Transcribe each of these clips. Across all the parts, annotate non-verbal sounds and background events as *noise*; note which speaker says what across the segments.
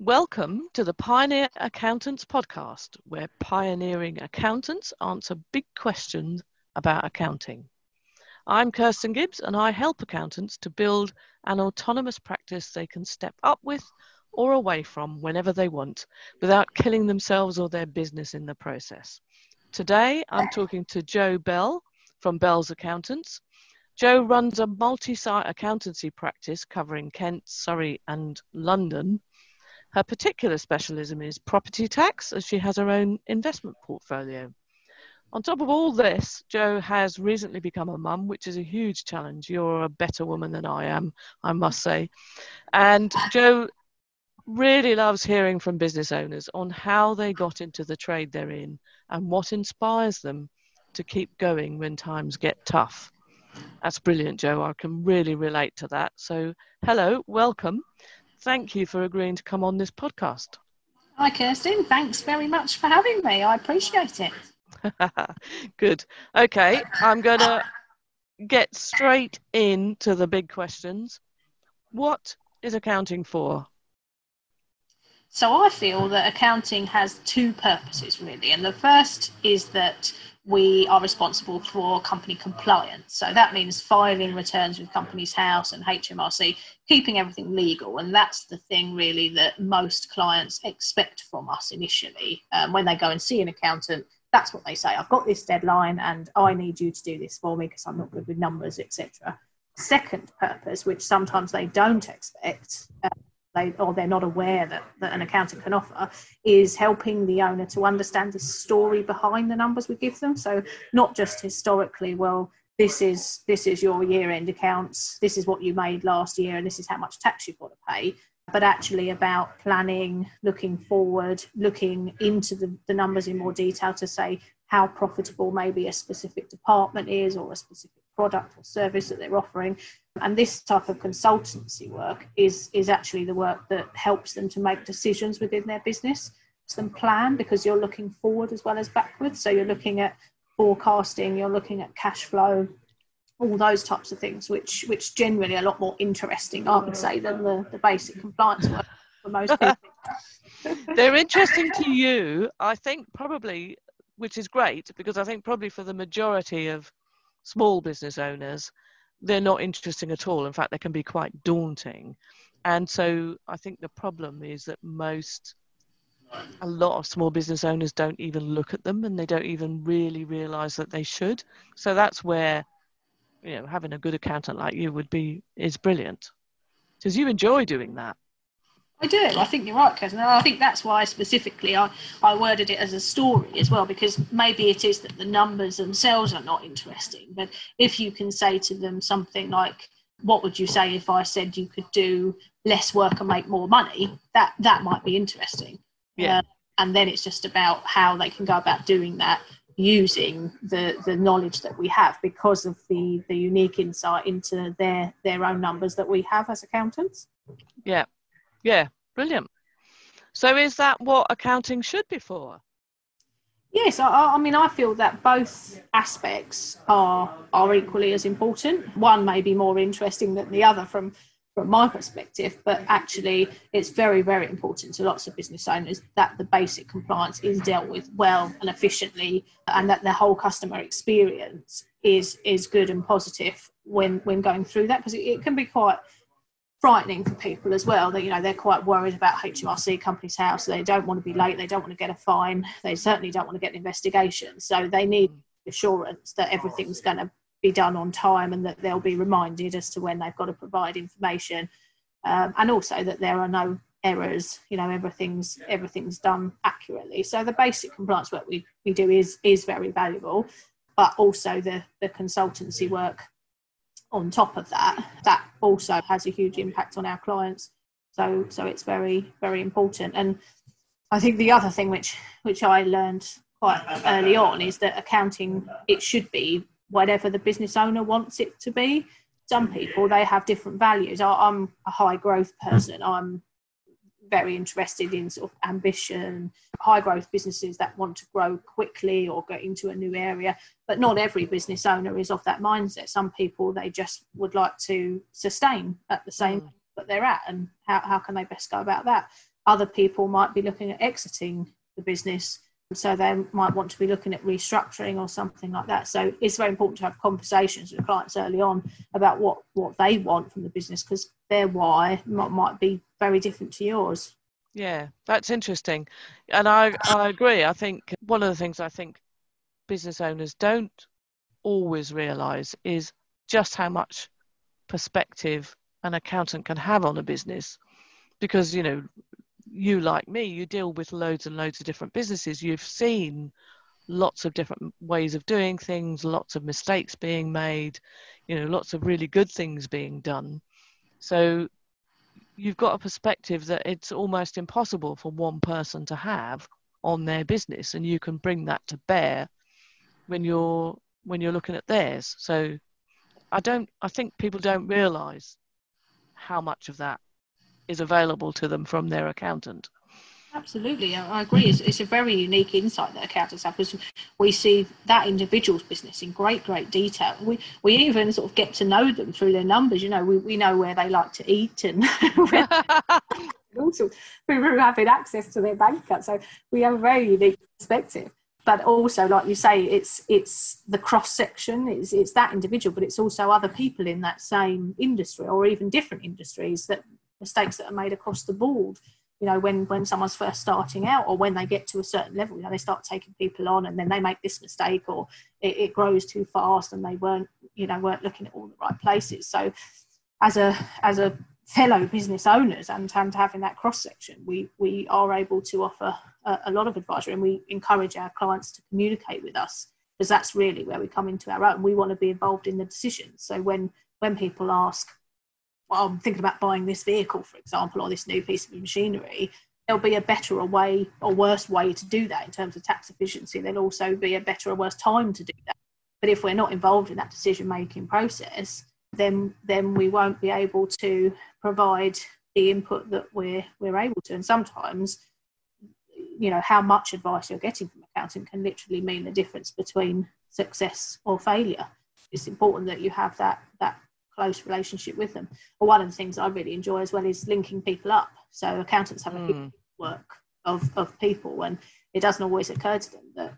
Speaker 1: Welcome to the Pioneer Accountants podcast, where pioneering accountants answer big questions about accounting. I'm Kirsten Gibbs, and I help accountants to build an autonomous practice they can step up with or away from whenever they want without killing themselves or their business in the process. Today, I'm talking to Jo Bell from Bell's Accountants. Jo runs a multi site accountancy practice covering Kent, Surrey, and London her particular specialism is property tax, as she has her own investment portfolio. On top of all this, Jo has recently become a mum, which is a huge challenge. You're a better woman than I am, I must say. And Jo really loves hearing from business owners on how they got into the trade they're in and what inspires them to keep going when times get tough. That's brilliant, Jo. I can really relate to that. So, hello, welcome thank you for agreeing to come on this podcast.
Speaker 2: Hi, Kirsten. Thanks very much for having me. I appreciate it. *laughs*
Speaker 1: Good. Okay, I'm going to get straight into the big questions. What is accounting for?
Speaker 2: So, I feel that accounting has two purposes really. And the first is that we are responsible for company compliance. So that means filing returns with Companies House and HMRC, keeping everything legal. And that's the thing really that most clients expect from us initially. Um, when they go and see an accountant, that's what they say I've got this deadline and I need you to do this for me because I'm not good with numbers, etc. Second purpose, which sometimes they don't expect, uh, they or they're not aware that, that an accountant can offer is helping the owner to understand the story behind the numbers we give them so not just historically well this is this is your year end accounts this is what you made last year and this is how much tax you've got to pay but actually about planning looking forward looking into the, the numbers in more detail to say how profitable maybe a specific department is or a specific product or service that they're offering. And this type of consultancy work is, is actually the work that helps them to make decisions within their business, them plan because you're looking forward as well as backwards. So you're looking at forecasting, you're looking at cash flow, all those types of things, which which generally are a lot more interesting, I would say, than the, the basic compliance work for most *laughs* people.
Speaker 1: They're interesting to you, I think, probably, which is great because I think probably for the majority of small business owners, they're not interesting at all. In fact, they can be quite daunting. And so I think the problem is that most, a lot of small business owners don't even look at them and they don't even really realize that they should. So that's where, you know, having a good accountant like you would be, is brilliant. Because you enjoy doing that.
Speaker 2: I do. I think you're right, Kirsten. I think that's why specifically I, I worded it as a story as well, because maybe it is that the numbers themselves are not interesting. But if you can say to them something like, what would you say if I said you could do less work and make more money? That that might be interesting.
Speaker 1: Yeah. Uh,
Speaker 2: and then it's just about how they can go about doing that using the the knowledge that we have because of the the unique insight into their their own numbers that we have as accountants.
Speaker 1: Yeah. Yeah, brilliant. So is that what accounting should be for?
Speaker 2: Yes, I, I, mean, I feel that both aspects are are equally as important. One may be more interesting than the other from from my perspective, but actually, it's very very important to lots of business owners that the basic compliance is dealt with well and efficiently, and that the whole customer experience is is good and positive when when going through that because it, it can be quite frightening for people as well. That you know they're quite worried about HMRC Companies House. They don't want to be late. They don't want to get a fine. They certainly don't want to get an investigation. So they need assurance that everything's going to be done on time and that they'll be reminded as to when they've got to provide information, um, and also that there are no errors. You know everything's everything's done accurately. So the basic compliance work we, we do is is very valuable, but also the the consultancy work on top of that, that also has a huge impact on our clients. So, so it's very, very important. And I think the other thing which which I learned quite early on is that accounting it should be whatever the business owner wants it to be. Some people they have different values. I'm a high growth person. I'm very interested in sort of ambition, high growth businesses that want to grow quickly or go into a new area. But not every business owner is of that mindset. Some people they just would like to sustain at the same mm. that they're at, and how, how can they best go about that? other people might be looking at exiting the business so they might want to be looking at restructuring or something like that so it's very important to have conversations with clients early on about what what they want from the business because their why might, might be very different to yours.
Speaker 1: Yeah that's interesting. And i i agree. I think one of the things i think business owners don't always realize is just how much perspective an accountant can have on a business. Because you know you like me you deal with loads and loads of different businesses. You've seen lots of different ways of doing things lots of mistakes being made you know lots of really good things being done so you've got a perspective that it's almost impossible for one person to have on their business and you can bring that to bear when you're when you're looking at theirs so i don't i think people don't realize how much of that is available to them from their accountant.
Speaker 2: Absolutely, I agree. It's, it's, a very unique insight that accountants have because we see that individual's business in great, great detail. We we even sort of get to know them through their numbers. You know, we, we know where they like to eat and *laughs* *laughs* also through having access to their bank account. So we have a very unique perspective. But also, like you say, it's it's the cross section. It's it's that individual, but it's also other people in that same industry or even different industries that mistakes that are made across the board you know when when someone's first starting out or when they get to a certain level you know they start taking people on and then they make this mistake or it, it grows too fast and they weren't you know weren't looking at all the right places. So as a as a fellow business owners and, and having that cross section we we are able to offer a, a lot of advisory and we encourage our clients to communicate with us because that's really where we come into our own. We want to be involved in the decisions. So when when people ask well, I'm thinking about buying this vehicle, for example, or this new piece of machinery, there'll be a better or way or worse way to do that in terms of tax efficiency. There'll also be a better or worse time to do that. But if we're not involved in that decision making process, then then we won't be able to provide the input that we're we're able to. And sometimes, you know, how much advice you're getting from accounting can literally mean the difference between success or failure. It's important that you have that that close relationship with them. But one of the things I really enjoy as well is linking people up. So accountants have a mm. work of, of people, and it doesn't always occur to them that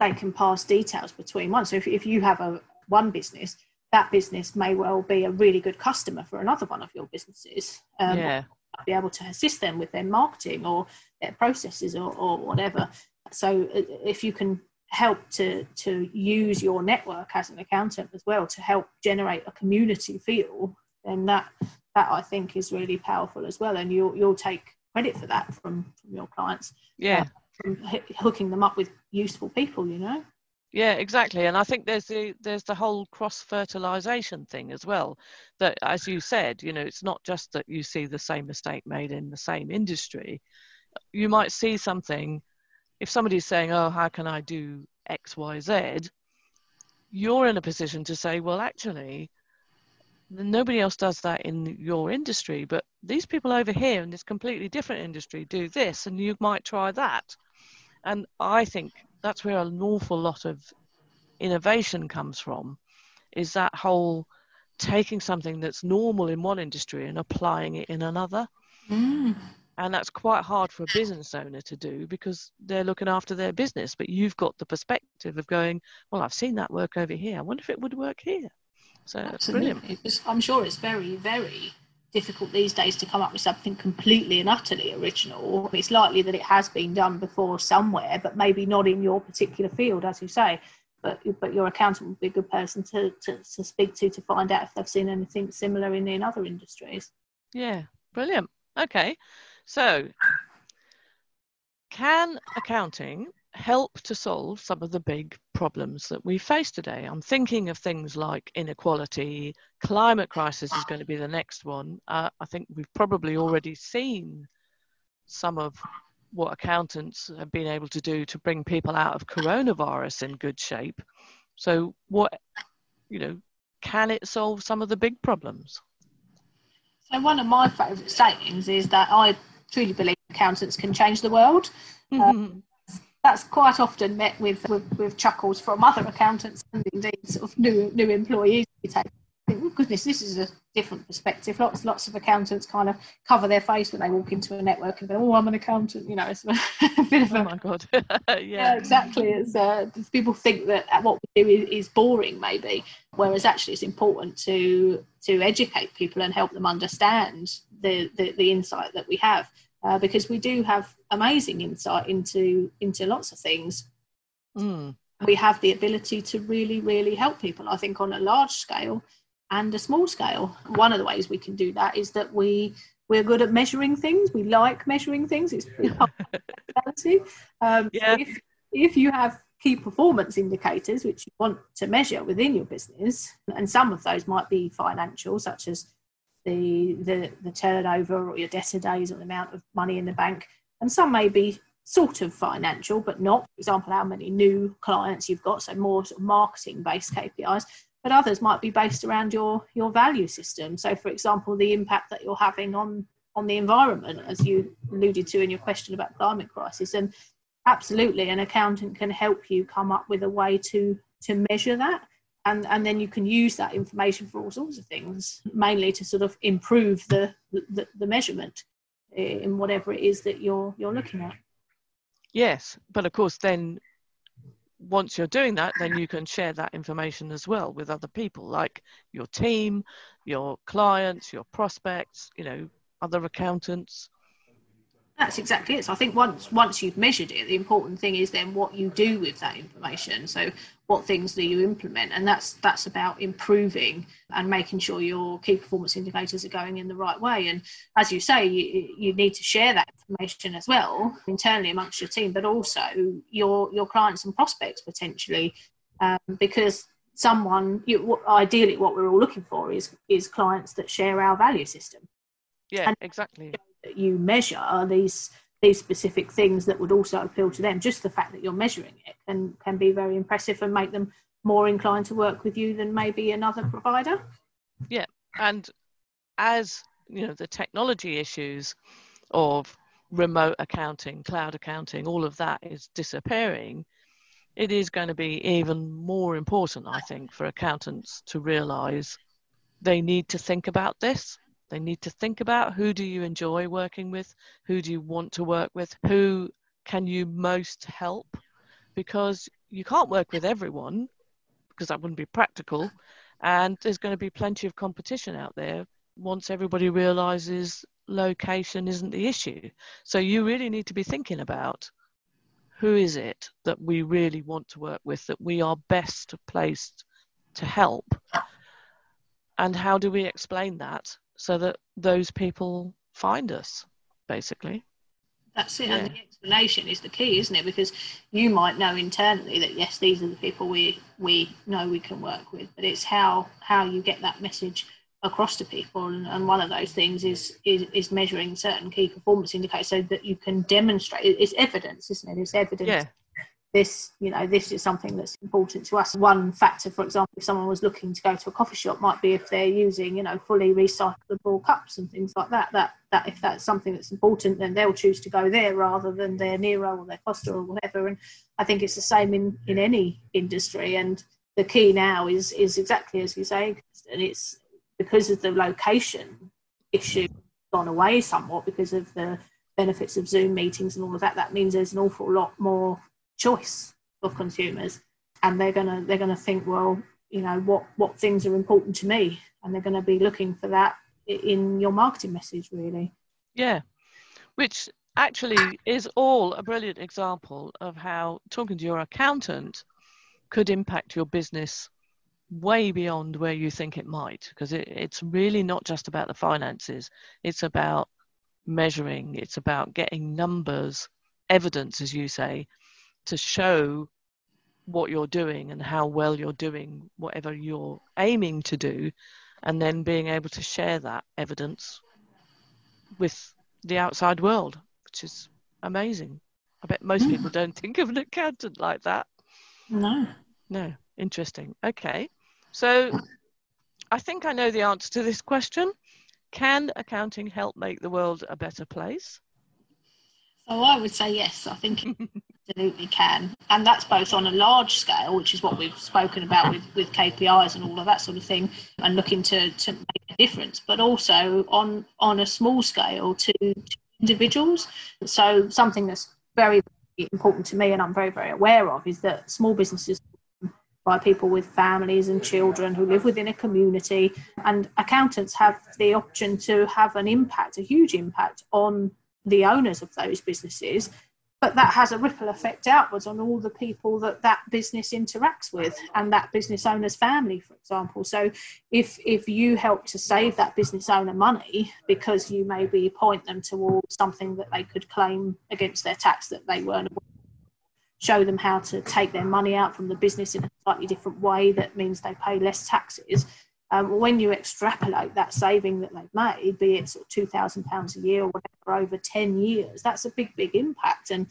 Speaker 2: they can pass details between one. So if, if you have a one business, that business may well be a really good customer for another one of your businesses.
Speaker 1: Um, yeah.
Speaker 2: Be able to assist them with their marketing or their processes or, or whatever. So uh, if you can help to to use your network as an accountant as well to help generate a community feel then that that i think is really powerful as well. And you'll you'll take credit for that from from your clients
Speaker 1: yeah.
Speaker 2: uh, hooking them up with useful people you know?
Speaker 1: Yeah exactly. And i think there's the there's the whole cross fertilization thing as well that as you said you know it's not just that you see the same mistake made in the same industry. You might see something if somebody's saying, oh, how can I do X, Y, Z, you're in a position to say, well, actually, nobody else does that in your industry, but these people over here in this completely different industry do this, and you might try that. And I think that's where an awful lot of innovation comes from, is that whole taking something that's normal in one industry and applying it in another.
Speaker 2: Mm
Speaker 1: and that's quite hard for a business owner to do because they're looking after their business. But you've got the perspective of going well i've seen that work over here. I wonder if it would work here. So Absolutely. brilliant.
Speaker 2: I'm sure it's very very difficult these days to come up with something completely and utterly original. It's likely that it has been done before somewhere but maybe not in your particular field as you say. But but your accountant would be a good person to, to, to speak to to find out if they've seen anything similar in, in other industries.
Speaker 1: Yeah. Brilliant. Okay so, can accounting help to solve some of the big problems that we face today? I'm thinking of things like inequality, climate crisis is going to be the next one. Uh, I think we've probably already seen some of what accountants have been able to do to bring people out of coronavirus in good shape. So, what, you know, can it solve some of the big problems?
Speaker 2: So, one of my favourite sayings is that I truly believe accountants can change the world. Mm-hmm. Um, that's quite often met with, with, with chuckles from other accountants and indeed sort of new new employees. Think, oh, goodness, this is a different perspective. Lots, lots of accountants kind of cover their face when they walk into a network and go, "Oh, I'm an accountant." You know, it's *laughs* a bit of
Speaker 1: Oh my god. *laughs* yeah.
Speaker 2: yeah, exactly. It's uh, people think that what we do is, is boring, maybe, whereas actually it's important to to educate people and help them understand the the, the insight that we have, uh, because we do have amazing insight into into lots of things.
Speaker 1: Mm.
Speaker 2: We have the ability to really, really help people. I think on a large scale and a small scale. One of the ways we can do that is that we we're good at measuring things. We like measuring things. It's pretty part of our personality. Um, so
Speaker 1: Yeah.
Speaker 2: if, if you have key performance indicators which you want to measure within your business, and some of those might be financial, such as the the, the turnover or your debtor days or the amount of money in the bank, and some may be sort of financial but not. For example, how many new clients you've got, so more sort of marketing based KPIs but others might be based around your your value system. So for example the impact that you're having on on the environment as you alluded to in your question about climate crisis. And absolutely an accountant can help you come up with a way to to measure that. And and then you can use that information for all sorts of things mainly to sort of improve the the, the measurement eh, in whatever it is that you're you're looking at.
Speaker 1: Yes, but of course, then once you're doing that, then you can share that information as well with other people, like your team, your clients, your prospects, you know, other accountants.
Speaker 2: That's exactly it. So I think once once you've measured it, the important thing is then what you do with that information. So what things do you implement, and that's that's about improving and making sure your key performance indicators are going in the right way. And as you say, you, you need to share that information as well internally amongst your team, but also your your clients and prospects potentially, um, because someone you, ideally what we're all looking for is is clients that share our value system
Speaker 1: Yeah,
Speaker 2: And-
Speaker 1: exactly.
Speaker 2: You measure these these specific things that would also appeal to them just the fact that you're measuring it can can be very impressive and make them more inclined to work with you than maybe another provider Yeah,
Speaker 1: And as you know, the technology issues of remote accounting, cloud accounting, all of that is disappearing. It is going to be even more important, I think, for accountants to realize they need to think about this. They need to think about who do you enjoy working with, who do you want to work with, who can you most help, because you can't work with everyone, because that wouldn't be practical, and there's going to be plenty of competition out there once everybody realizes location isn't the issue. So you really need to be thinking about who is it that we really want to work with, that we are best placed to help, and how do we explain that so that those people find us, basically.
Speaker 2: that's it
Speaker 1: Yeah.
Speaker 2: and the explanation is the key isn't it because you might know internally that yes these are the people we we know we can work with but it's how how you get that message across to people and, and one of those things is, is is measuring certain key performance indicators so that you can demonstrate it's evidence isn't it it's evidence
Speaker 1: Yeah,
Speaker 2: this you know this is something that's important to us. One factor for example if someone was looking to go to a coffee shop might be if they're using you know fully recyclable cups and things like that that that if that's something that's important then they'll choose to go there rather than their nero or their costa or whatever. And i think it's the same in in any industry. And the key now is is exactly as you say and it's because of the location issue gone away somewhat because of the benefits of zoom meetings and all of that that means there's an awful lot more choice for consumers and they're gonna they're gonna think well you know what what things are important to me? And they're gonna be looking for that in your marketing message really.
Speaker 1: Yeah. Which actually is all a brilliant example of how talking to your accountant could impact your business way beyond where you think it might because it, it's really not just about the finances. It's about measuring. It's about getting numbers evidence as you say to show what you're doing and how well you're doing whatever you're aiming to do and then being able to share that evidence with the outside world which is amazing i bet most
Speaker 2: Mm.
Speaker 1: people don't think of an accountant like that
Speaker 2: no
Speaker 1: no, interesting. Okay. So I think I know the answer to this question. Can accounting help make the world a better place?
Speaker 2: so i would say yes i think *laughs* absolutely can. And that's both on a large scale, which is what we've spoken about with, with KPIs and all of that sort of thing, and looking to, to make a difference, but also on, on a small scale to, to individuals. So, something that's very important to me and I'm very, very aware of is that small businesses by people with families and children who live within a community. And accountants have the option to have an impact, a huge impact on the owners of those businesses but that has a ripple effect outwards on all the people that that business interacts with and that business owner's family for example. So if if you help to save that business owner money because you maybe point them towards something that they could claim against their tax that they weren't show them how to take their money out from the business in a slightly different way that means they pay less taxes um, when you extrapolate that saving that they've made, be it sort of two thousand pounds a year or whatever over ten years, that's a big, big impact. And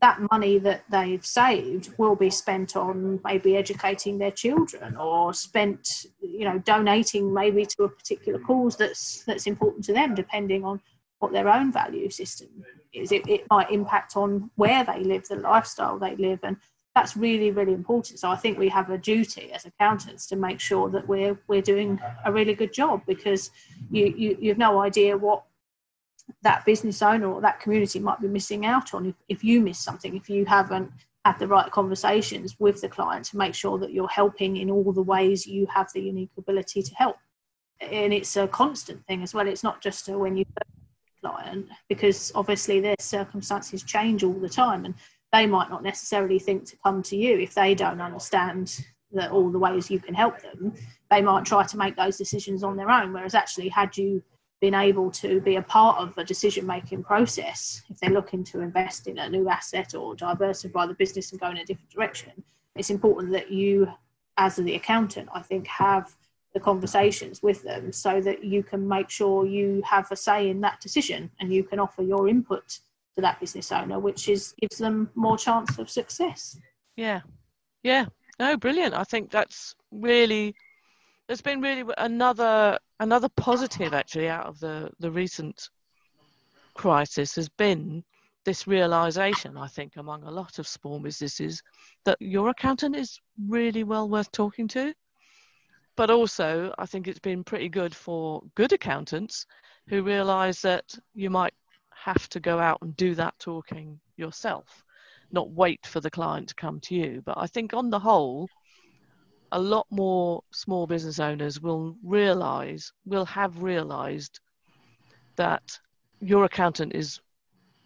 Speaker 2: that money that they've saved will be spent on maybe educating their children or spent, you know, donating maybe to a particular cause that's that's important to them, depending on what their own value system is. It, it might impact on where they live, the lifestyle they live, and that's really really important. So i think we have a duty as accountants to make sure that we're we're doing a really good job because you you, you have no idea what that business owner or that community might be missing out on if, if you miss something if you haven't had the right conversations with the client to make sure that you're helping in all the ways you have the unique ability to help. And it's a constant thing as well. It's not just when you client because obviously their circumstances change all the time and they might not necessarily think to come to you if they don't understand that all the ways you can help them they might try to make those decisions on their own. Whereas actually had you been able to be a part of a decision making process if they're looking to invest in a new asset or diversify the business and go in a different direction it's important that you as the accountant i think have the conversations with them so that you can make sure you have a say in that decision and you can offer your input to that business owner, which is gives them more chance of success.
Speaker 1: Yeah, yeah, no, brilliant. I think that's really there's been really another another positive actually out of the the recent crisis has been this realization i think among a lot of small businesses that your accountant is really well worth talking to but also i think it's been pretty good for good accountants who realize that you might have to go out and do that talking yourself, not wait for the client to come to you. But I think on the whole, a lot more small business owners will realize, will have realized that your accountant is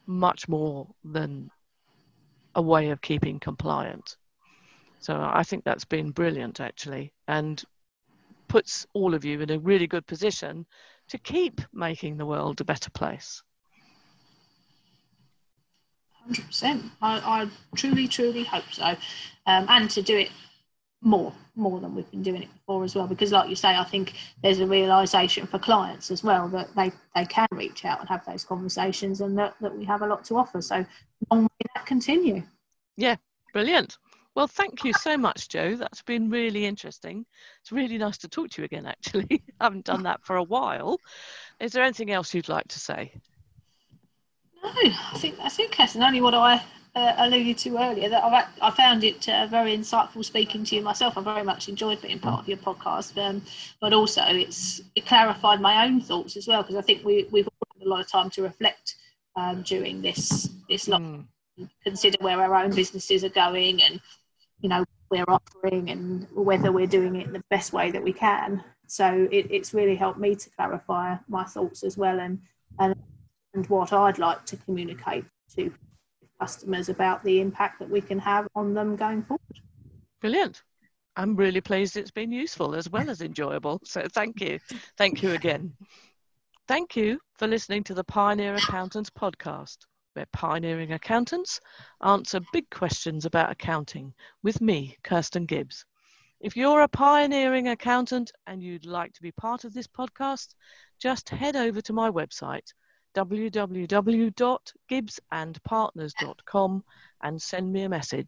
Speaker 1: much more than a way of keeping compliant. So I think that's been brilliant actually and puts all of you in a really good position to keep making the world a better place.
Speaker 2: Hundred percent. I, I truly, truly hope so, um, and to do it more, more than we've been doing it before as well. Because, like you say, I think there's a realization for clients as well that they they can reach out and have those conversations, and that that we have a lot to offer. So, long may that continue.
Speaker 1: Yeah, brilliant. Well, thank you so much, Jo. That's been really interesting. It's really nice to talk to you again, actually. *laughs* I haven't done that for a while. Is there anything else you'd like to say?
Speaker 2: No, I think I think that's only what I uh, alluded to earlier. That I've, I found it uh, very insightful speaking to you myself. I very much enjoyed being part of your podcast, um, but also it's it clarified my own thoughts as well because I think we we've all had a lot of time to reflect um, during this this mm. consider where our own businesses are going and you know we're offering and whether we're doing it in the best way that we can. So it, it's really helped me to clarify my thoughts as well and and and what I'd like to communicate to customers about the impact that we can have on them going forward.
Speaker 1: Brilliant. I'm really pleased it's been useful as well as enjoyable. So thank you. Thank you again. Thank you for listening to the Pioneer Accountants podcast, where pioneering accountants answer big questions about accounting with me, Kirsten Gibbs. If you're a pioneering accountant and you'd like to be part of this podcast, just head over to my website www.gibbsandpartners.com and send me a message.